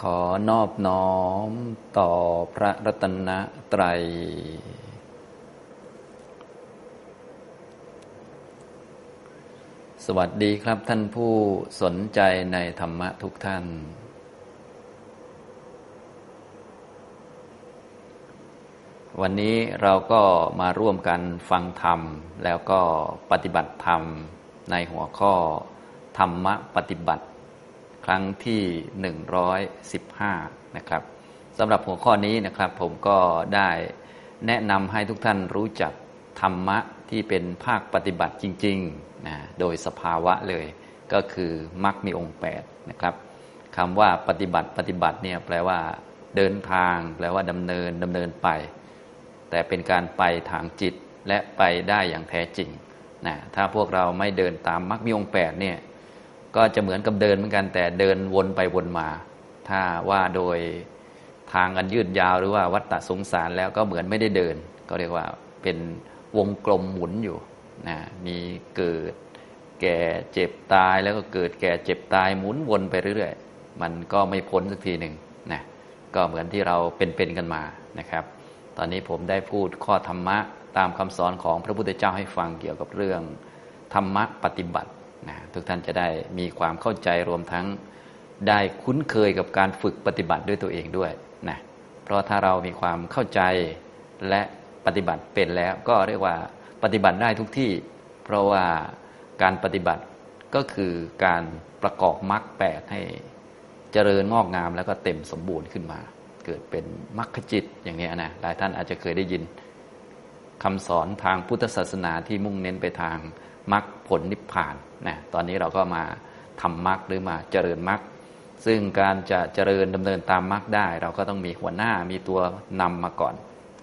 ขอนอบน้อมต่อพระรัตนตรัย สวัสดีครับท่านผู้สนใจในธรรมะทุกท่าน วันนี้เราก็มาร่วมกันฟังธรรม แล้วก็ปฏิบัติธรรมในหัวข้อธรรมะปฏิบัติ ครั้งที่ 115 นะครับสำหรับหัวข้อนี้นะครับ ผมก็ได้แนะนำให้ทุกท่านรู้จักธรรมะที่เป็นภาคปฏิบัติจริงๆนะโดยสภาวะเลย ก็คือมรรคมีองค์8นะครับคำว่าปฏิบัติปฏิบัติเนี่ยแปลว่า เดินทาง แปลว่าดำเนินดำเนินไป แต่เป็นการไปทางจิตและไปได้อย่างแท้จริงนะถ้าพวกเราไม่เดินตามมรรคมีองค์8เนี่ย ก็จะเหมือนกับเดินเหมือนกันแต่เดินวนไปวนมา ถ้าว่าโดยทางอันยืดยาวหรือว่าวัฏฏะสงสารแล้วก็เหมือนไม่ได้เดิน ก็เรียกว่าเป็นวงกลมหมุนอยู่นะมีเกิดแก่เจ็บตายแล้วก็เกิดแก่เจ็บตายหมุนวนไปเรื่อยๆ มันก็ไม่พ้นสักทีหนึ่งนะก็เหมือนที่เราเป็นๆกันมานะครับ ตอนนี้ผมได้พูดข้อธรรมะตามคำสอนของพระพุทธเจ้าให้ฟังเกี่ยวกับเรื่องธรรมะปฏิบัติ นะทุกท่านจะได้มีความเข้าใจรวมทั้งได้คุ้นเคยกับการฝึกปฏิบัติด้วยตัวเองด้วยนะเพราะถ้าเรามีความเข้าใจและปฏิบัติเป็นแล้วก็เรียกว่าปฏิบัติได้ทุกที่ เพราะว่าการปฏิบัติก็คือการประกอบมรรคแปดให้เจริญงอกงามแล้วก็เต็มสมบูรณ์ขึ้นมา เกิดเป็นมรรคจิตอย่างนี้นะหลายท่านอาจจะเคยได้ยินคำสอนทางพุทธศาสนาที่มุ่งเน้นไปทาง มรรคผลนิพพานนะตอนนี้เราก็มาทำมรรคหรือมาเจริญมรรคซึ่งการจะเจริญดำเนินตามมรรคได้ เราก็ต้องมีหัวหน้ามีตัวนำมาก่อน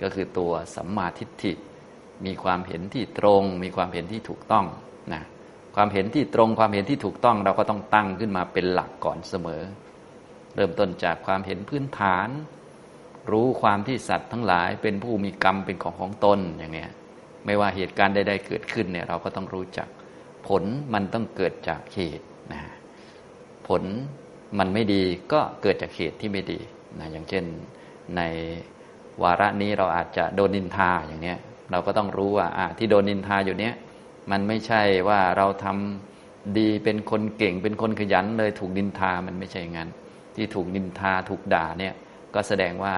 ก็คือตัวสัมมาทิฏฐิ มีความเห็นที่ตรง มีความเห็นที่ถูกต้องนะความเห็นที่ตรงความเห็นที่ถูกต้อง เราก็ต้องตั้งขึ้นมาเป็นหลักก่อนเสมอ เริ่มต้นจากความเห็นพื้นฐาน รู้ความที่สัตว์ทั้งหลายเป็นผู้มีกรรมเป็นของของตนอย่างเนี้ย ไม่ว่าเหตุการณ์ใดๆเกิดขึ้นเนี่ยเราก็ต้องรู้จัก ผลมันต้องเกิดจากเหตุนะผลมันไม่ดีก็เกิดจากเหตุที่ไม่ดีนะอย่างเช่นในวาระนี้เราอาจจะโดนนินทาอย่างเนี้ยเราก็ต้องรู้ว่าอ่าที่โดนนินทาอยู่เนี้ยมันไม่ใช่ว่าเราทำดีเป็นคนเก่งเป็นคนขยันเลยถูกนินทามันไม่ใช่งั้น ที่ถูกนินทาถูกด่าเนี่ยก็แสดงว่า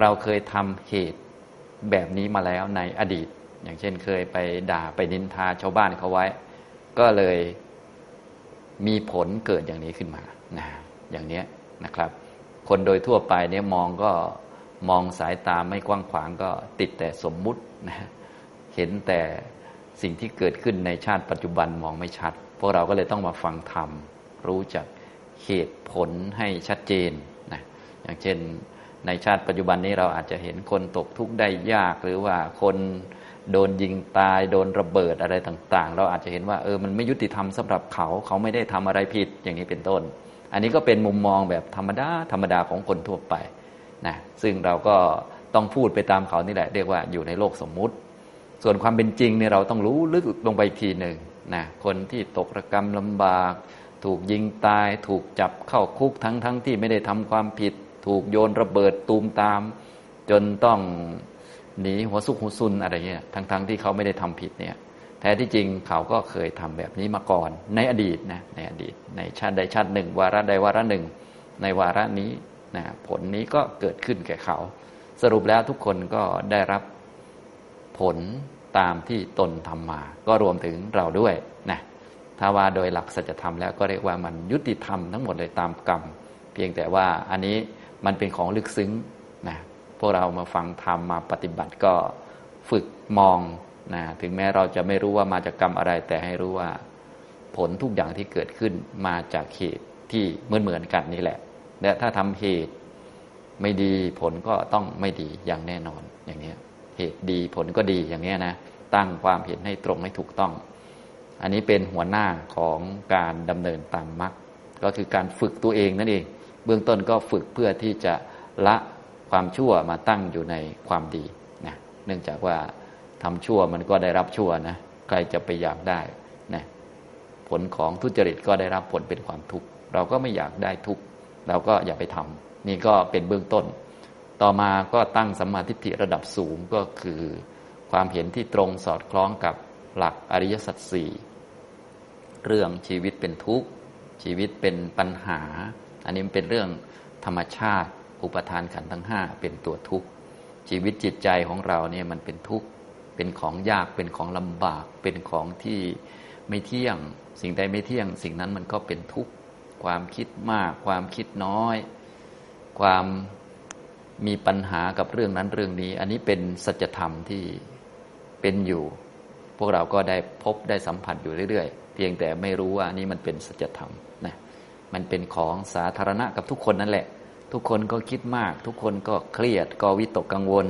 เราเคยทำเหตุแบบนี้มาแล้วในอดีต อย่างเช่นเคยไปด่าไปนินทาชาวบ้านเขาไว้ ก็เลยมีผลเกิดอย่างนี้ขึ้นมานะอย่างนี้นะครับ คนโดยทั่วไปเนี่ยมองก็มองสายตาไม่กว้างขวางก็ติดแต่สมมุตินะเห็นแต่สิ่งที่เกิดขึ้นในชาติปัจจุบันมองไม่ชัด พวกเราก็เลยต้องมาฟังธรรม รู้จักเหตุผลให้ชัดเจนนะอย่างเช่นในชาติปัจจุบันนี้เราอาจจะเห็นคนตกทุกข์ได้ยากหรือว่าคน โดนยิงตาย โดนระเบิดอะไรต่างๆ เราอาจจะเห็นว่าเออมันไม่ยุติธรรมสำหรับเขาเขาไม่ได้ทำอะไรผิดอย่างนี้เป็นต้น อันนี้ก็เป็นมุมมองแบบธรรมดาธรรมดาของคนทั่วไปนะซึ่งเราก็ต้องพูดไปตามเขานี่แหละ เรียกว่าอยู่ในโลกสมมุติ ส่วนความเป็นจริงเนี่ยเราต้องรู้ลึกลงไปทีหนึ่งนะคนที่ตกระกรรมลำบาก ถูกยิงตาย ถูกจับเข้าคุกทั้งๆทที่ไม่ได้ทำความผิด ถูกโยนระเบิดตูมตาม จนต้อง หนีหัวซุกหัวซุนอะไรเงี้ยทั้งๆทที่เขาไม่ได้ทำผิดเนี่ยแท้ที่จริงเขาก็เคยทำแบบนี้มาก่อน ในอดีตนะในอดีต ในชาติใดชาติหนึ่ง วาระใดวาระหนึ่ง ในวาระนี้นะผลนี้ก็เกิดขึ้นแก่เขา สรุปแล้วทุกคนก็ได้รับผลตามที่ตนทำมา ก็รวมถึงเราด้วยนะถ้าว่าโดยหลักสัจธรรมแล้วก็เรียกว่ามันยุติธรรมทั้งหมดเลยตามกรรม เพียงแต่ว่าอันนี้มันเป็นของลึกซึ้ง พวกเรามาฟังธรรมมาปฏิบัติก็ฝึกมองนะถึงแม้เราจะไม่รู้ว่ามาจากกรรมอะไรแต่ให้รู้ว่า ผลทุกอย่างที่เกิดขึ้นมาจากเหตุที่เหมือนเหมือนกันนี่แหละ และถ้าทำเหตุไม่ดีผลก็ต้องไม่ดีอย่างแน่นอนอย่างนี้เหตุดีผลก็ดีอย่างนี้นะตั้งความเห็นให้ตรงให้ถูกต้อง อันนี้เป็นหัวหน้าของการดำเนินตามมรรคก็คือการฝึกตัวเองนั่นเองเบื้องต้นก็ฝึกเพื่อที่จะละ ความชั่วมาตั้งอยู่ในความดีนะเนื่องจากว่าทำชั่วมันก็ได้รับชั่วนะใครจะไปอยากได้นะผลของทุจริตก็ได้รับผลเป็นความทุกข์เราก็ไม่อยากได้ทุกข์เราก็อย่าไปทำนี่ก็เป็นเบื้องต้น ต่อมาก็ตั้งสัมมาทิฏฐิระดับสูงก็คือ ความเห็นที่ตรงสอดคล้องกับหลักอริยสัจสี่เรื่องชีวิตเป็นทุกข์ชีวิตเป็นปัญหา อันนี้เป็นเรื่องธรรมชาติ อุปทานขันทั้งห้าเป็นตัวทุกข์ ชีวิตจิตใจของเราเนี่ยมันเป็นทุกข์ เป็นของยากเป็นของลำบาก เป็นของที่ไม่เที่ยง สิ่งใดไม่เที่ยง สิ่งนั้นมันก็เป็นทุกข์ ความคิดมาก ความคิดน้อย ความมีปัญหากับเรื่องนั้นเรื่องนี้ อันนี้เป็นสัจธรรมที่เป็นอยู่ พวกเราก็ได้พบได้สัมผัสอยู่เรื่อยๆ เพียงแต่ไม่รู้ว่านี่มันเป็นสัจธรรมนะมันเป็นของสาธารณะกับทุกคนนั่นแหละ ทุกคนก็คิดมาก ทุกคนก็เครียดก็วิตกกังวล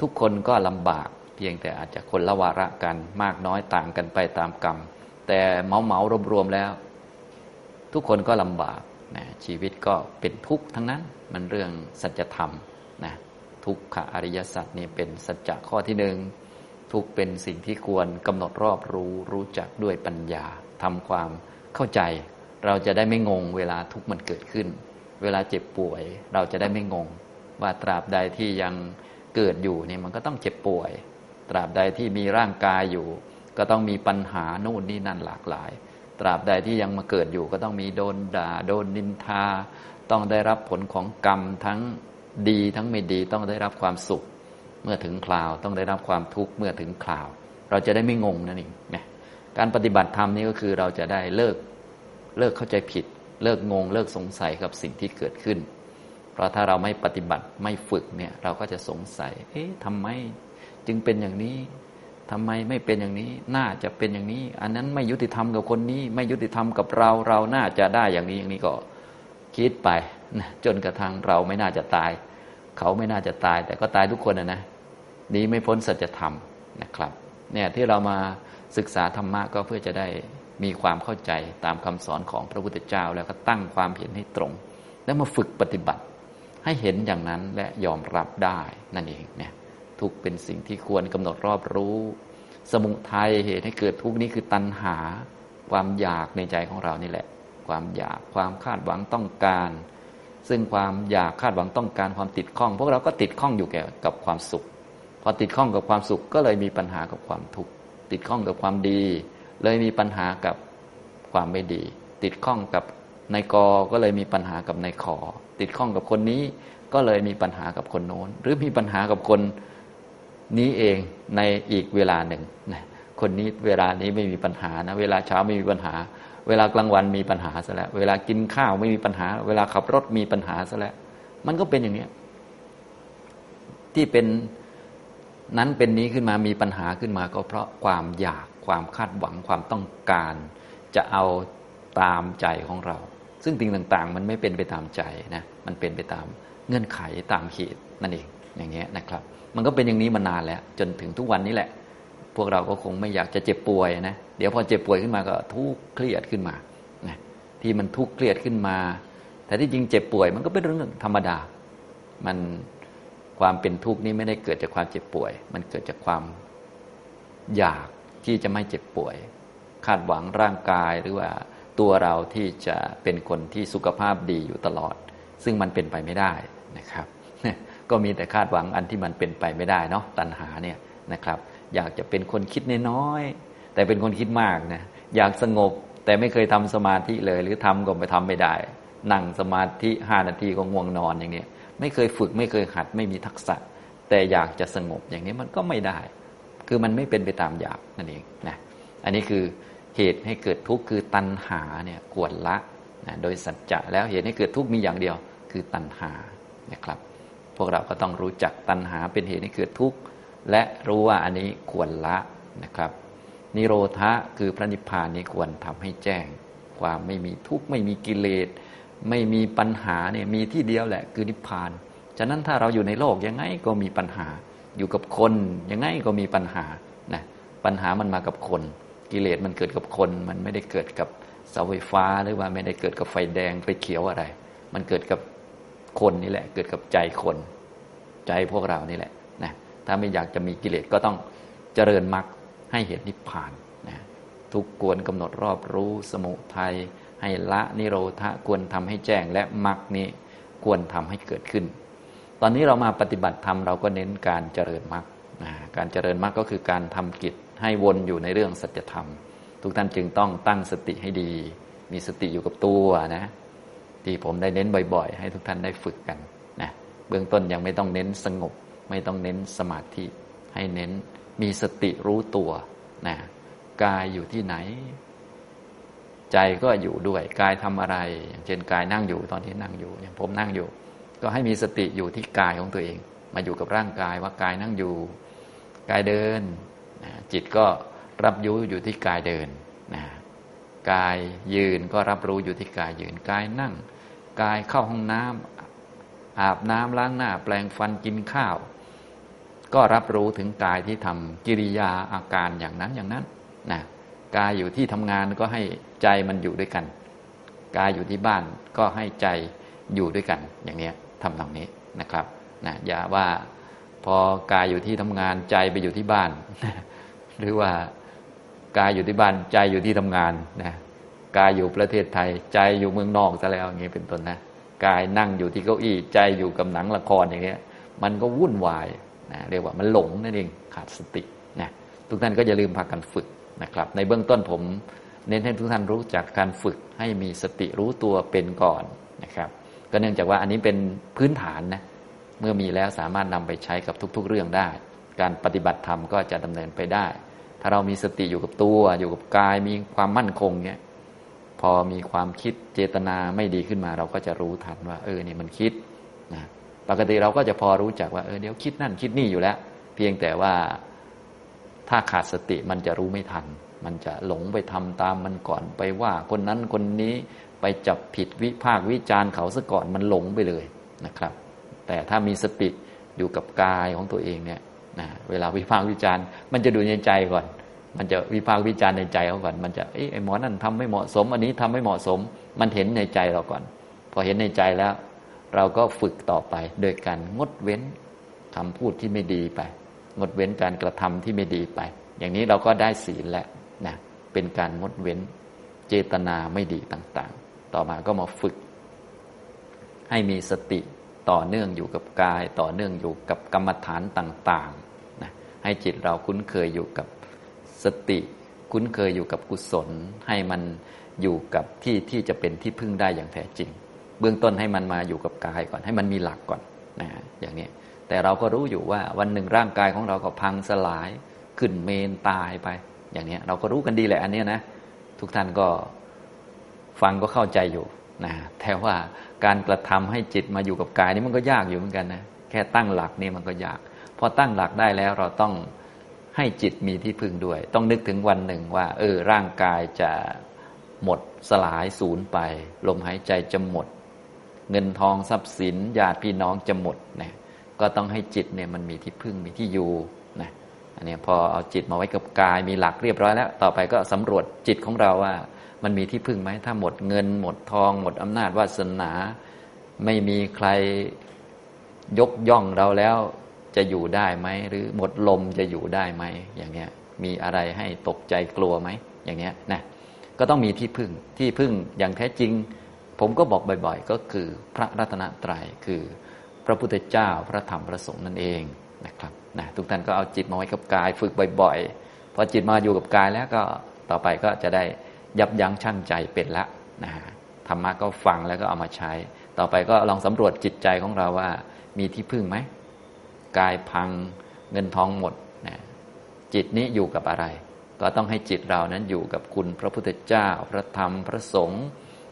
ทุกคนก็ลำบาก เพียงแต่อาจจะคนละวาระกันมากน้อยต่างกันไปตามกรรม แต่เมาเมารวมๆแล้ว ทุกคนก็ลำบากนะชีวิตก็เป็นทุกข์ทั้งนั้นมันเรื่องสัจธรรมนะทุกขอริยสัจนี่เป็นสัจจะข้อที่หนึ่งทุกเป็นสิ่งที่ควรกำหนดรอบรู้รู้จักด้วยปัญญาทำความเข้าใจ เราจะได้ไม่งงเวลาทุกมันเกิดขึ้น เวลาเจ็บป่วย เราจะได้ไม่งง ว่าตราบใดที่ยังเกิดอยู่เนี่ยมันก็ต้องเจ็บป่วย ตราบใดที่มีร่างกายอยู่ ก็ต้องมีปัญหาโน่นนี่นั่นหลากหลาย ตราบใดที่ยังมาเกิดอยู่ ก็ต้องมีโดนด่า โดนนินทา ต้องได้รับผลของกรรมทั้งดีทั้งไม่ดีต้องได้รับความสุข เมื่อถึงคราวต้องได้รับความทุกข์เมื่อถึงคราว เราจะได้ไม่งงนั่นเองนะการปฏิบัติธรรมนี่ก็คือเราจะได้เลิกเลิกเข้าใจผิด เลิกงง เลิกสงสัยกับสิ่งที่เกิดขึ้น เพราะถ้าเราไม่ปฏิบัติไม่ฝึกเนี่ย เราก็จะสงสัย เอ๊ะทำไมจึงเป็นอย่างนี้ทำไมไม่เป็นอย่างนี้ น่าจะเป็นอย่างนี้ อันนั้นไม่ยุติธรรมกับคนนี้ ไม่ยุติธรรมกับเรา เราน่าจะได้อย่างนี้อย่างนี้ก็คิดไปนะจนกระทั่งเราไม่น่าจะตาย เขาไม่น่าจะตาย แต่ก็ตายทุกคนนะนะนี้ไม่พ้นสัจธรรมนะครับ เนี่ยที่เรามาศึกษาธรรมะก็เพื่อจะได้ มีความเข้าใจตามคำสอนของพระพุทธเจ้า แล้วก็ตั้งความเห็นให้ตรง แล้วมาฝึกปฏิบัติ ให้เห็นอย่างนั้นและยอมรับได้นั่นเองเนี่ยทุกเป็นสิ่งที่ควรกำหนดรอบรู้ สมุทัยเหตุให้เกิดทุกนี้คือตัณหา ความอยากในใจของเรานี่แหละ ความอยากความคาดหวังต้องการ ซึ่งความอยากคาดหวังต้องการความติดข้องพวกเราก็ติดข้องอยู่แก่กับความสุข พอติดข้องกับความสุขก็เลยมีปัญหากับความทุกข์ติดข้องกับความดี เลยมีปัญหากับความไม่ดี ติดข้องกับนายกก็เลยมีปัญหากับนายขอ ติดข้องกับคนนี้ก็เลยมีปัญหากับคนโน้น หรือมีปัญหากับคนนี้เองในอีกเวลาหนึ่งนะคนนี้เวลานี้ไม่มีปัญหานะ เวลาเช้าไม่มีปัญหา เวลากลางวันมีปัญหาซะแล้ว เวลากินข้าวไม่มีปัญหา เวลาขับรถมีปัญหาซะแล้ว มันก็เป็นอย่างนี้ที่เป็นนั้นเป็นนี้ขึ้นมามีปัญหาขึ้นมาก็เพราะความอยาก ความคาดหวังความต้องการ จะเอาตามใจของเรา ซึ่งสิ่งต่างๆ มันไม่เป็นไปตามใจนะมันเป็นไปตามเงื่อนไขตามเหตุนั่นเองอย่างเงี้ยนะครับ มันก็เป็นอย่างนี้มานานแล้ว จนถึงทุกวันนี้แหละ พวกเราก็คงไม่อยากจะเจ็บป่วยนะเดี๋ยวพอเจ็บป่วยขึ้นมาก็ทุกข์เครียดขึ้นมานะที่มันทุกข์เครียดขึ้นมา แต่ที่จริงเจ็บป่วยมันก็เป็นเรื่องธรรมดา มันความเป็นทุกข์นี้ไม่ได้เกิดจากความเจ็บป่วย มันเกิดจากความอยาก ที่จะไม่เจ็บป่วย คาดหวังร่างกายหรือว่าตัวเราที่จะเป็นคนที่สุขภาพดีอยู่ตลอด ซึ่งมันเป็นไปไม่ได้นะครับ ก็มีแต่คาดหวังอันที่มันเป็นไปไม่ได้เนาะตัณหาเนี่ยนะครับ อยากจะเป็นคนคิดน้อยๆแต่เป็นคนคิดมากนะอยากสงบแต่ไม่เคยทำสมาธิเลย หรือทำก็ไปทำไม่ได้ นั่งสมาธิห้านาทีก็ง่วงนอนอย่างนี้ไม่เคยฝึกไม่เคยหัดไม่มีทักษะ แต่อยากจะสงบอย่างนี้มันก็ไม่ได้ คือมันไม่เป็นไปตามอยากนั่นเองนะอันนี้คือเหตุให้เกิดทุกข์คือตัณหาเนี่ยควรละนะโดยสัจจะแล้วเหตุให้เกิดทุกข์มีอย่างเดียว คือตัณหานะครับ พวกเราก็ต้องรู้จักตัณหาเป็นเหตุให้เกิดทุกข์และรู้ว่าอันนี้ควรละนะครับ นิโรธะคือพระนิพพานนี้ควรทำให้แจ้ง ความไม่มีทุกข์ไม่มีกิเลสไม่มีปัญหาเนี่ยมีที่เดียวแหละคือนิพพาน ฉะนั้นถ้าเราอยู่ในโลกยังไงก็มีปัญหา อยู่กับคน ยังไงก็มีปัญหานะปัญหามันมากับคน กิเลสมันเกิดกับคน มันไม่ได้เกิดกับเสาไฟฟ้าหรือว่าไม่ได้เกิดกับไฟแดงไฟเขียวอะไร มันเกิดกับคนนี่แหละ เกิดกับใจคน ใจพวกเรานี่แหละถ้าไม่อยากจะมีกิเลสก็ต้องเจริญมรรคให้เห็นนิพพานนะทุกกวนกำหนดรอบรู้สมุทัยให้ละนิโรธะควรทำให้แจ้งและมรรคนี้ควรทำให้เกิดขึ้น ตอนนี้เรามาปฏิบัติธรรมเราก็เน้นการเจริญมรรคการเจริญมรรคก็คือการทำกิจให้วนอยู่ในเรื่องสัจธรรม ทุกท่านจึงต้องตั้งสติให้ดี มีสติอยู่กับตัวนะ ที่ผมได้เน้นบ่อยๆ ให้ทุกท่านได้ฝึกกันนะเบื้องต้นยังไม่ต้องเน้นสงบ ไม่ต้องเน้นสมาธิ ให้เน้นมีสติรู้ตัวนะกายอยู่ที่ไหน ใจก็อยู่ด้วย กายทำอะไร อย่างเช่นกายนั่งอยู่ตอนที่นั่งอยู่อย่างผมนั่งอยู่ ก็ให้มีสติอยู่ที่กายของตัวเอง มาอยู่กับร่างกายว่ากายนั่งอยู่ กายเดิน จิตก็รับรู้อยู่ที่กายเดินนะกายยืนก็รับรู้อยู่ที่กายยืน กายนั่ง กายเข้าห้องน้ำอาบน้ำล้างหน้า แปลงฟันกินข้าว ก็รับรู้ถึงกายที่ทำกิริยาอาการอย่างนั้นอย่างนั้นนะกายอยู่ที่ทำงานก็ให้ใจมันอยู่ด้วยกัน กายอยู่ที่บ้านก็ให้ใจอยู่ด้วยกันอย่างนี้ ทำตรงนี้นะครับนะอย่าว่าพอกายอยู่ที่ทำงานใจไปอยู่ที่บ้าน หรือว่ากายอยู่ที่บ้านใจอยู่ที่ทำงานนะกายอยู่ประเทศไทย ใจอยู่เมืองนอกซะแล้วอย่างนี้เป็นต้นนะกายนั่งอยู่ที่เก้าอี้ใจอยู่กับหนังละครอย่างเงี้ย มันก็วุ่นวายนะเรียกว่ามันหลงนั่นเองขาดสตินะทุกท่านก็อย่าลืมพากันฝึกนะครับ ในเบื้องต้นผม เน้นให้ทุกท่านรู้จักการฝึกให้มีสติรู้ตัวเป็นก่อนนะครับ ก็เนื่องจากว่าอันนี้เป็นพื้นฐานนะเมื่อมีแล้วสามารถนำไปใช้กับทุก ๆ เรื่องได้ การปฏิบัติธรรมก็จะดำเนินไปได้ ถ้าเรามีสติอยู่กับตัว อยู่กับกายมีความมั่นคงเนี่ยพอมีความคิดเจตนาไม่ดีขึ้นมาเราก็จะรู้ทันว่า เออนี่มันคิดนะปกติเราก็จะพอรู้จักว่าเออเดี๋ยวคิดนั่นคิดนี่อยู่แล้ว เพียงแต่ว่าถ้าขาดสติมันจะรู้ไม่ทัน มันจะหลงไปทำตามมันก่อนไปว่าคนนั้นคนนี้ ไปจับผิดวิพากวิจารณ์เขาซะก่อนมันหลงไปเลยนะครับ แต่ถ้ามีสติอยู่กับกายของตัวเองเนี่ยนะเวลาวิพากวิจารณ์ มันจะดูในใจก่อน มันจะวิพากวิจารณ์ในใจเขาก่อน มันจะไอ้หมอนั่นทำไม่เหมาะสม อันนี้ทำไม่เหมาะสม มันเห็นในใจเราก่อน พอเห็นในใจแล้ว เราก็ฝึกต่อไป โดยการงดเว้นคำพูดที่ไม่ดีไป งดเว้นการกระทำที่ไม่ดีไป อย่างนี้เราก็ได้ศีลแล้วนะเป็นการงดเว้นเจตนาไม่ดีต่างๆ ต่อมาก็มาฝึก ให้มีสติต่อเนื่องอยู่กับกาย ต่อเนื่องอยู่กับกรรมฐานต่างๆนะให้จิตเราคุ้นเคยอยู่กับสติ คุ้นเคยอยู่กับกุศล ให้มันอยู่กับที่ที่จะเป็นที่พึ่งได้อย่างแท้จริง เบื้องต้นให้มันมาอยู่กับกายก่อน ให้มันมีหลักก่อนนะอย่างนี้แต่เราก็รู้อยู่ว่าวันหนึ่งร่างกายของเราก็พังสลาย ขึ้นเมนตายไป อย่างนี้เราก็รู้กันดีแหละอันนี้นะทุกท่านก็ ฟังก็เข้าใจอยู่นะแต่ว่าการกระทำให้จิตมาอยู่กับกายนี่มันก็ยากอยู่เหมือนกันนะแค่ตั้งหลักนี่มันก็ยากพอตั้งหลักได้แล้วเราต้องให้จิตมีที่พึ่งด้วย ต้องนึกถึงวันหนึ่งว่า เออร่างกายจะหมดสลายสูญไป ลมหายใจจะหมด เงินทองทรัพย์สินญาติพี่น้องจะหมดนะก็ต้องให้จิตเนี่ยมันมีที่พึ่งมีที่อยู่นะอันนี้พอเอาจิตมาไว้กับกายมีหลักเรียบร้อยแล้ว ต่อไปก็สำรวจจิตของเราว่า มันมีที่พึ่งไหมถ้าหมดเงิน หมดทอง หมดอำนาจวาสนา ไม่มีใครยกย่องเราแล้วจะอยู่ได้ไหม หรือหมดลมจะอยู่ได้ไหม อย่างเนี้ยมีอะไรให้ตกใจกลัวไหม อย่างเนี้ยนะก็ต้องมีที่พึ่งที่พึ่งอย่างแท้จริง ผมก็บอกบ่อยๆ ก็คือพระรัตนตรยัยคือพระพุทธเจ้าพระธรรมพระสงฆ์นั่นเองนะครับนะทุกท่านก็เอาจิตมาไว้กับกาย ฝึกบ่อยๆพอจิตมาอยู่กับกายแล้วก็ต่อไปก็จะได้ ยับยั้งชั่งใจเป็นละนะฮะธรรมะก็ฟังแล้วก็เอามาใช้ ต่อไปก็ลองสำรวจจิตใจของเราว่า มีที่พึ่งไหมกายพังเงินทองหมดนะจิตนี้อยู่กับอะไร ก็ต้องให้จิตเรานั้นอยู่กับคุณพระพุทธเจ้า พระธรรมพระสงฆ์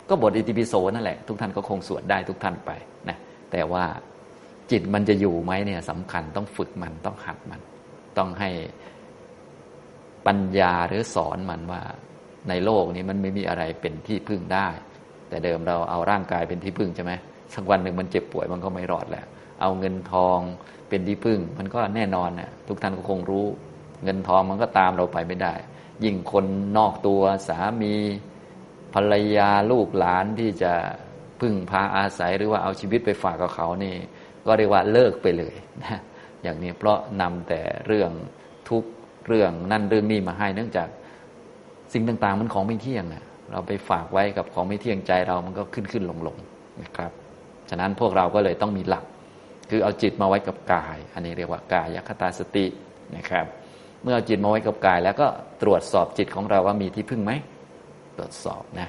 ก็บทอิติปิโสนั่นแหละ ทุกท่านก็คงสวดได้ทุกท่านไปนะแต่ว่าจิตมันจะอยู่ไหมเนี่ยสำคัญต้องฝึกมันต้องหัดมัน ต้องให้ปัญญาหรือสอนมันว่า ในโลกนี้มันไม่มีอะไรเป็นที่พึ่งได้ แต่เดิมเราเอาร่างกายเป็นที่พึ่งใช่ไหมสักวันหนึ่งมันเจ็บป่วยมันก็ไม่รอดแล้วเอาเงินทองเป็นที่พึ่ง มันก็แน่นอนนะทุกท่านก็คงรู้ เงินทองมันก็ตามเราไปไม่ได้ ยิ่งคนนอกตัวสามีภรรยาลูกหลานที่จะพึ่งพาอาศัยหรือว่าเอาชีวิตไปฝากกับเขานี่ ก็เรียกว่าเลิกไปเลยนะอย่างนี้เพราะนำแต่เรื่องทุกเรื่องนั่นเรื่องนี้มาให้เนื่องจาก สิ่งต่างๆ มันของไม่เที่ยงนะเราไปฝากไว้กับของไม่เที่ยงใจเรามันก็ขึ้นขึ้นลงลงนะครับ ฉะนั้นพวกเราก็เลยต้องมีหลัก คือเอาจิตมาไว้กับกาย อันนี้เรียกว่ากายคตาสตินะครับ เมื่อเอาจิตมาไว้กับกาย แล้วก็ตรวจสอบจิตของเราว่ามีที่พึ่งไหมตรวจสอบนะ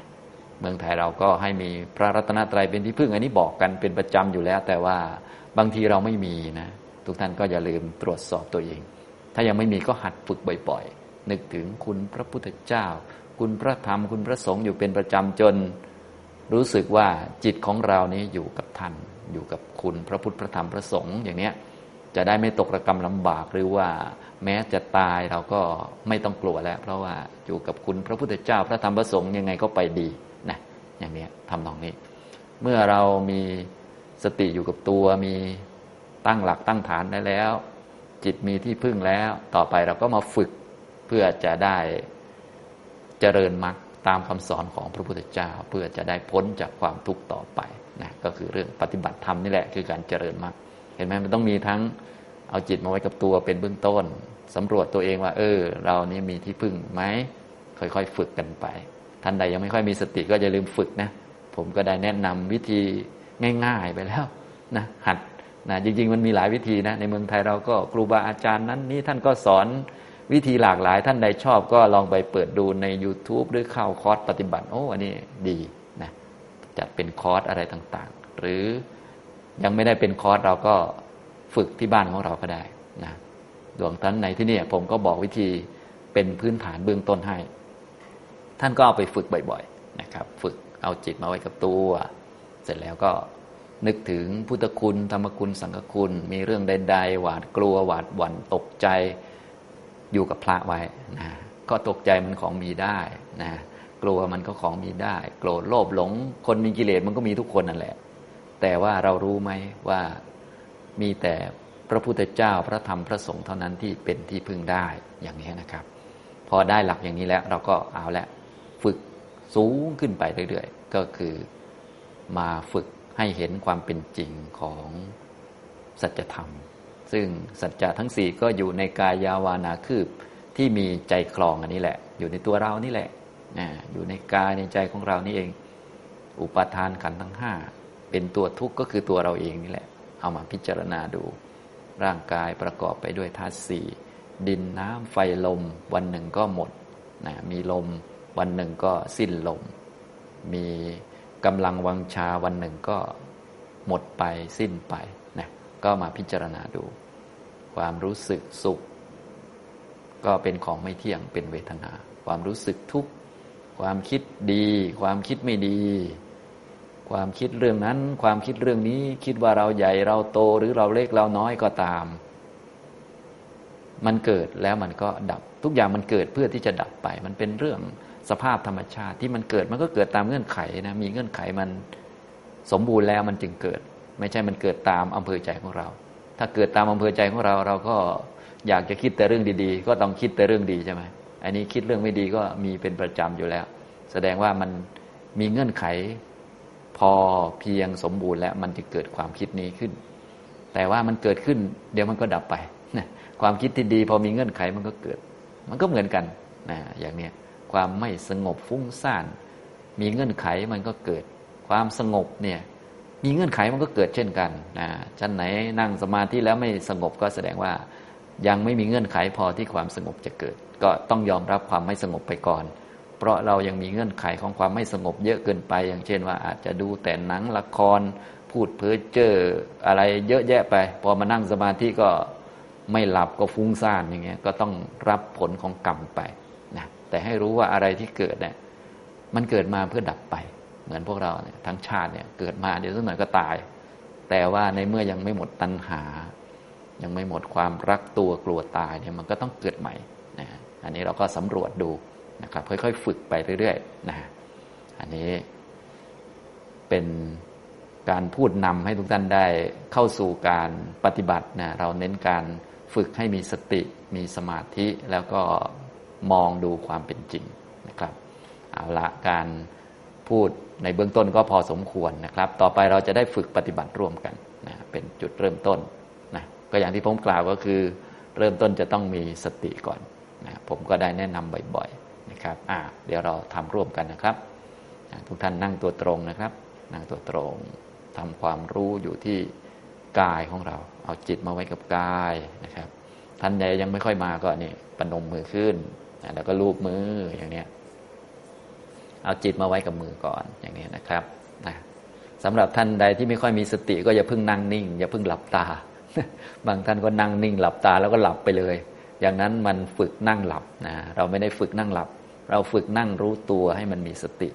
เมืองไทยเราก็ให้มีพระรัตนตรัยเป็นที่พึ่ง อันนี้บอกกันเป็นประจำอยู่แล้ว แต่ว่าบางทีเราไม่มีนะ ทุกท่านก็อย่าลืมตรวจสอบตัวเอง ถ้ายังไม่มีก็หัดฝึกบ่อยๆ นึกถึงคุณพระพุทธเจ้า คุณพระธรรมคุณพระสงฆ์อยู่เป็นประจำจน รู้สึกว่าจิตของเรานี้อยู่กับท่าน อยู่กับคุณพระพุทธพระธรรมพระสงฆ์อย่างเนี้ยจะได้ไม่ตกระกรรมลำบากหรือว่าแม้จะตายเราก็ไม่ต้องกลัวแล้ว เพราะว่าอยู่กับคุณพระพุทธเจ้า พระธรรมพระสงฆ์ยังไงก็ไปดีนะอย่างนี้ทำนองนี้ เมื่อเรามีสติอยู่กับตัวมีตั้งหลักตั้งฐานได้แล้ว จิตมีที่พึ่งแล้ว ต่อไปเราก็มาฝึก เพื่อจะได้เจริญมรรคตามคำสอนของพระพุทธเจ้า เพื่อจะได้พ้นจากความทุกข์ต่อไปนะก็คือเรื่องปฏิบัติธรรมนี่แหละคือการเจริญมรรคเห็นไหมมันต้องมีทั้งเอาจิตมาไว้กับตัวเป็นเบื้องต้นสำรวจตัวเองว่า เออ เรานี่มีที่พึ่งไหมค่อยๆ ฝึกกันไป ท่านใดยังไม่ค่อยมีสติก็อย่าลืมฝึกนะ ผมก็ได้แนะนำวิธีง่าย ๆไปแล้วนะหัดนะจริงๆ มันมีหลายวิธีนะ ในเมืองไทยเราก็ครูบาอาจารย์นั้นนี้ท่านก็สอน วิธีหลากหลายท่านใดชอบก็ลองไปเปิดดูใน YouTube หรือเข้าคอร์สปฏิบัติ โอ้อันนี้ดีนะจัดเป็นคอร์สอะไรต่างๆ หรือยังไม่ได้เป็นคอร์สเราก็ฝึกที่บ้านของเราก็ได้นะดวงท่านในที่นี่ผมก็บอกวิธีเป็นพื้นฐานเบื้องต้นให้ ท่านก็เอาไปฝึกบ่อยๆนะครับ ฝึกเอาจิตมาไว้กับตัว เสร็จแล้วก็นึกถึงพุทธคุณ ธรรมคุณสังฆคุณ มีเรื่องใด ๆ หวาดกลัวหวาดหวั่นตกใจ อยู่กับพระไว้นะก็ตกใจมันของมีได้นะกลัวมันก็ของมีได้ โกรธโลภหลง คนมีกิเลสมันก็มีทุกคนนั่นแหละ แต่ว่าเรารู้ไหมว่ามีแต่พระพุทธเจ้าพระธรรมพระสงฆ์เท่านั้นที่เป็นที่พึ่งได้อย่างนี้นะครับ พอได้หลักอย่างนี้แล้ว เราก็เอาละฝึกสูงขึ้นไปเรื่อยๆ ก็คือมาฝึกให้เห็นความเป็นจริงของสัจธรรม ซึ่งสัจจะทั้งสี่ก็อยู่ในกายาวานาคืบที่มีใจคลองอันนี้แหละ อยู่ในตัวเรานี่แหละอยู่ในกายในใจของเรานี่เอง อุปาทานขันทั้งห้าเป็นตัวทุกข์ก็คือตัวเราเองนี่แหละ เอามาพิจารณาดู ร่างกายประกอบไปด้วยธาตุสี่ดินน้ำไฟลม วันหนึ่งก็หมดนะมีลม วันหนึ่งก็สิ้นลม มีกำลังวังชาวันหนึ่งก็หมดไปสิ้นไป ก็มาพิจารณาดู ความรู้สึกสุข ก็เป็นของไม่เที่ยงเป็นเวทนา ความรู้สึกทุกข์ความคิดดี ความคิดไม่ดี ความคิดเรื่องนั้น ความคิดเรื่องนี้คิดว่าเราใหญ่เราโตหรือเราเล็กเราน้อยก็ตาม มันเกิดแล้วมันก็ดับ ทุกอย่างมันเกิดเพื่อที่จะดับไป มันเป็นเรื่องสภาพธรรมชาติที่มันเกิดมันก็เกิดตามเงื่อนไขนะมีเงื่อนไขมันสมบูรณ์แล้วมันจึงเกิด ไม่ใช่มันเกิดตามอำเภอใจของเรา ถ้าเกิดตามอำเภอใจของเรา เราก็อยากจะคิดแต่เรื่องดีๆ ก็ต้องคิดแต่เรื่องดีใช่ไหมอันนี้คิดเรื่องไม่ดีก็มีเป็นประจำอยู่แล้ว แสดงว่ามันมีเงื่อนไขพอเพียงสมบูรณ์แล้วมันจะเกิดความคิดนี้ขึ้น แต่ว่ามันเกิดขึ้น เดี๋ยวมันก็ดับไปนะความคิดที่ดีพอมีเงื่อนไขมันก็เกิด มันก็เหมือนกันนะอย่างเนี้ยความไม่สงบฟุ้งซ่าน มีเงื่อนไขมันก็เกิด ความสงบเนี่ย มีเงื่อนไขมันก็เกิดเช่นกันนะชั้นไหนนั่งสมาธิแล้วไม่สงบก็แสดงว่ายังไม่มีเงื่อนไขพอที่ความสงบจะเกิด ก็ต้องยอมรับความไม่สงบไปก่อน เพราะเรายังมีเงื่อนไขของความไม่สงบเยอะเกินไป อย่างเช่นว่าอาจจะดูแต่หนังละคร พูดเพ้อเจ้ออะไรเยอะแยะไป พอมานั่งสมาธิก็ไม่หลับก็ฟุ้งซ่านอย่างเงี้ยก็ต้องรับผลของกรรมไปนะแต่ให้รู้ว่าอะไรที่เกิดเนี่ยมันเกิดมาเพื่อดับไป เหมือนพวกเราเนี่ยทั้งชาติเนี่ยเกิดมาเดี๋ยวสักหน่อยก็ตาย แต่ว่าในเมื่อยังไม่หมดตัณหา ยังไม่หมดความรักตัวกลัวตายเนี่ยมันก็ต้องเกิดใหม่นะอันนี้เราก็สำรวจดูนะครับค่อยๆ ฝึกไปเรื่อยๆนะอันนี้เป็นการพูดนำให้ทุกท่านได้เข้าสู่การปฏิบัตินะเราเน้นการฝึกให้มีสติมีสมาธิแล้วก็มองดูความเป็นจริงนะครับ เอาละการพูด ในเบื้องต้นก็พอสมควรนะครับ ต่อไปเราจะได้ฝึกปฏิบัติร่วมกันนะเป็นจุดเริ่มต้นนะก็อย่างที่ผมกล่าวก็คือเริ่มต้นจะต้องมีสติก่อนนะผมก็ได้แนะนำบ่อยๆนะครับอ่าเดี๋ยวเราทำร่วมกันนะครับทุกท่านนั่งตัวตรงนะครับ นั่งตัวตรงทำความรู้อยู่ที่กายของเรา เอาจิตมาไว้กับกายนะครับท่านใดยังไม่ค่อยมาก็นี่ปนมมือขึ้นแล้วก็ลูบมืออย่างนี้ เอาจิตมาไว้กับมือก่อนอย่างนี้นะครับนะสำหรับท่านใดที่ไม่ค่อยมีสติก็อย่าเพิ่งนั่งนิ่ง อย่าเพิ่งหลับตา บางท่านก็นั่งนิ่งหลับตาแล้วก็หลับไปเลย อย่างนั้นมันฝึกนั่งหลับนะเราไม่ได้ฝึกนั่งหลับ เราฝึกนั่งรู้ตัวให้มันมีสติ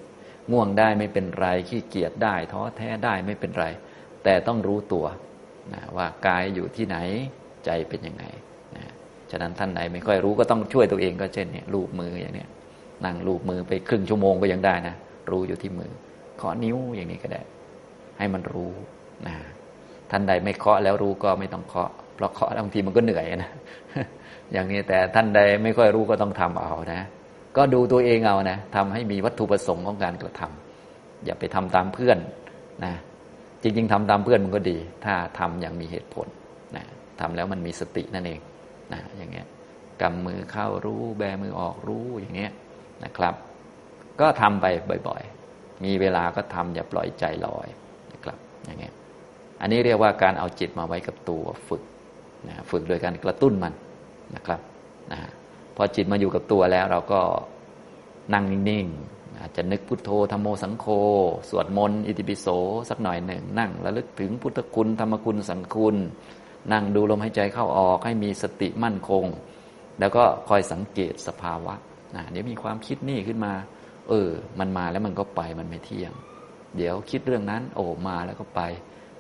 ง่วงได้ไม่เป็นไรขี้เกียจได้ ท้อแท้ได้ไม่เป็นไร แต่ต้องรู้ตัวนะว่ากายอยู่ที่ไหนใจเป็นยังไงนะฉะนั้นท่านไหนไม่ค่อยรู้ก็ต้องช่วยตัวเองก็เช่นเนี่ยรูปมืออย่างเนี้ย นั่งรูปมือไปครึ่งชั่วโมงก็ยังได้นะ รู้อยู่ที่มือเคาะนิ้วอย่างนี้ก็ได้ ให้มันรู้นะท่านใดไม่เคาะแล้วรู้ก็ไม่ต้องเคาะเพราะเคาะบางทีมันก็เหนื่อยนะอย่างนี้แต่ท่านใดไม่ค่อยรู้ก็ต้องทำเอานะ ก็ดูตัวเองเอานะทำให้มีวัตถุประสงค์ของการกระทำอย่าไปทำตามเพื่อนนะจริง ๆทำตามเพื่อนมันก็ดี ถ้าทำอย่างมีเหตุผลนะทำแล้วมันมีสตินั่นเองนะอย่างเงี้ยกำมือเข้ารู้ แบมือออกรู้อย่างเงี้ย นะครับ ก็ทำไปบ่อยๆ มีเวลาก็ทำอย่าปล่อยใจลอยนะครับอย่างเงี้ยอันนี้เรียกว่าการเอาจิตมาไว้กับตัวฝึกนะฝึกโดยการกระตุ้นมันนะครับนะพอจิตมาอยู่กับตัวแล้วเราก็นั่งนิ่งๆอาจจะนึกพุทโธธรรมโมสังโฆสวดมนต์อิติปิโสสักหน่อยหนึ่งนั่งระลึกถึงพุทธคุณธรรมคุณสังคุณ นั่งดูลมหายใจเข้าออกให้มีสติมั่นคง แล้วก็คอยสังเกตสภาวะ นะเดี๋ยวมีความคิดนี่ขึ้นมา เออ มันมาแล้วมันก็ไปมันไม่เที่ยง เดี๋ยวคิดเรื่องนั้น โอ้มาแล้วก็ไป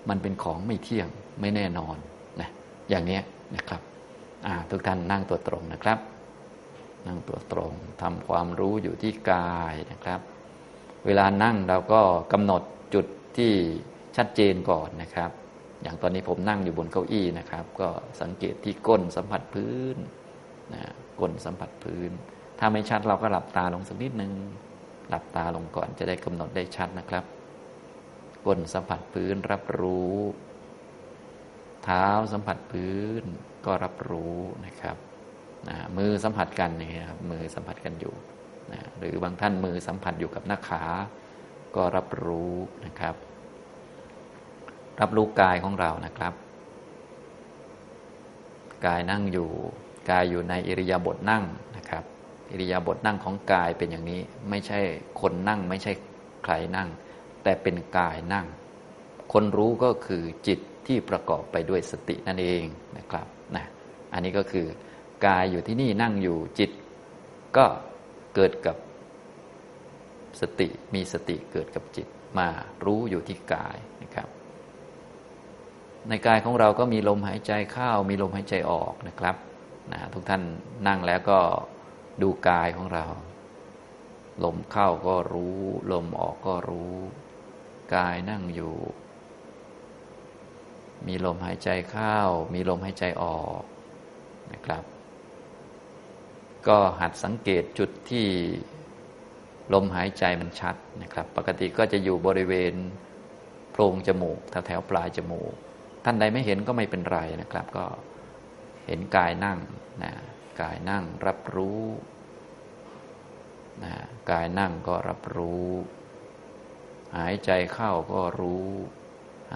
มันเป็นของไม่เที่ยงไม่แน่นอนนะอย่างนี้นะครับทุกท่านนั่งตัวตรงนะครับ นั่งตัวตรงทำความรู้อยู่ที่กายนะครับ เวลานั่งเราก็กำหนดจุดที่ชัดเจนก่อนนะครับ อย่างตอนนี้ผมนั่งอยู่บนเก้าอี้นะครับ ก็สังเกตที่ก้นสัมผัสพื้นนะก้นสัมผัสพื้น ถ้าไม่ชัดเราก็หลับตาลงสักนิดหนึ่งหลับตาลงก่อนจะได้กำหนดได้ชัดนะครับก้นสัมผัสพื้นรับรู้ เท้าสัมผัสพื้นก็รับรู้นะครับนะมือสัมผัสกันนี่ครับมือสัมผัสกันอยู่นะหรือบางท่านมือสัมผัสอยู่กับหน้าขา ก็รับรู้นะครับ รับรู้กายของเรานะครับ กายนั่งอยู่ กายอยู่ในอิริยาบถนั่งนะครับ อิริยาบถนั่งของกายเป็นอย่างนี้ ไม่ใช่คนนั่งไม่ใช่ใครนั่ง แต่เป็นกายนั่ง คนรู้ก็คือจิตที่ประกอบไปด้วยสตินั่นเองนะครับนะอันนี้ก็คือกายอยู่ที่นี่นั่งอยู่จิต ก็เกิดกับสติมีสติเกิดกับจิตมารู้อยู่ที่กายนะครับ ในกายของเราก็มีลมหายใจเข้ามีลมหายใจออกนะครับนะทุกท่านนั่งแล้วก็ ดูกายของเรา ลมเข้าก็รู้ ลมออกก็รู้ กายนั่งอยู่ มีลมหายใจเข้า มีลมหายใจออกนะครับ ก็หัดสังเกตจุดที่ลมหายใจมันชัดนะครับ ปกติก็จะอยู่บริเวณโพรงจมูกแถวแถวปลายจมูก ท่านใดไม่เห็นก็ไม่เป็นไรนะครับ ก็เห็นกายนั่งนะกายนั่งรับรู้ นะกายนั่งก็รับรู้ หายใจเข้าก็รู้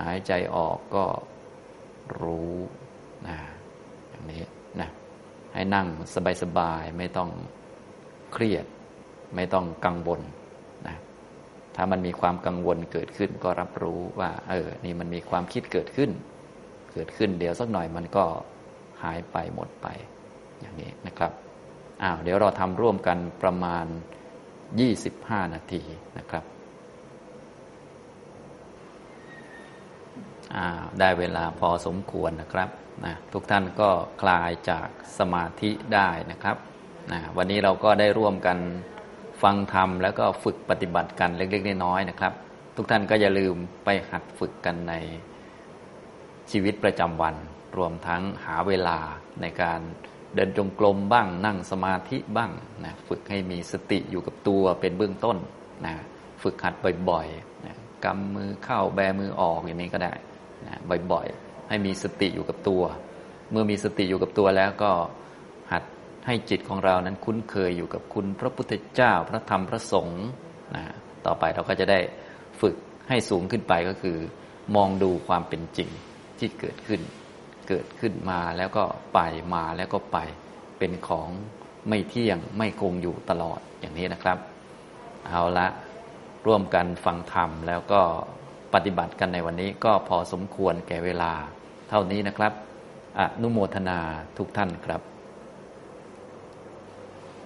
หายใจออกก็รู้นะอย่างนี้นะให้นั่งสบายๆไม่ต้องเครียด ไม่ต้องกังวลนะถ้ามันมีความกังวลเกิดขึ้นก็รับรู้ว่า เออ นี่มันมีความคิดเกิดขึ้น เกิดขึ้นเดี๋ยวสักหน่อยมันก็หายไปหมดไป อย่างนี้นะครับ อ้าวเดี๋ยวเราทำร่วมกันประมาณ 25 นาทีนะครับได้เวลาพอสมควรนะครับนะทุกท่านก็คลายจากสมาธิได้นะครับนะวันนี้เราก็ได้ร่วมกันฟังธรรมแล้วก็ฝึกปฏิบัติกันเล็กๆน้อยๆนะครับ ทุกท่านก็อย่าลืมไปหัดฝึกกันในชีวิตประจำวัน รวมทั้งหาเวลาในการ เดินจงกรมบ้างนั่งสมาธิบ้างนะฝึกให้มีสติอยู่กับตัวเป็นเบื้องต้นนะฝึกหัดบ่อยๆนะกำมือเข้าแบมือออกอย่างนี้ก็ได้นะบ่อยๆ ให้มีสติอยู่กับตัว เมื่อมีสติอยู่กับตัวแล้วก็หัดให้จิตของเรานั้นคุ้นเคยอยู่กับคุณพระพุทธเจ้าพระธรรมพระสงฆ์นะต่อไปเราก็จะได้ฝึกให้สูงขึ้นไปก็คือ มองดูความเป็นจริงที่เกิดขึ้น เกิดขึ้นมาแล้วก็ไปมาแล้วก็ไปเป็นของไม่เที่ยงไม่คงอยู่ตลอดอย่างนี้นะครับ เอาละร่วมกันฟังธรรมแล้วก็ปฏิบัติกันในวันนี้ก็พอสมควรแก่เวลา เท่านี้นะครับอนุโมทนาทุกท่านครับ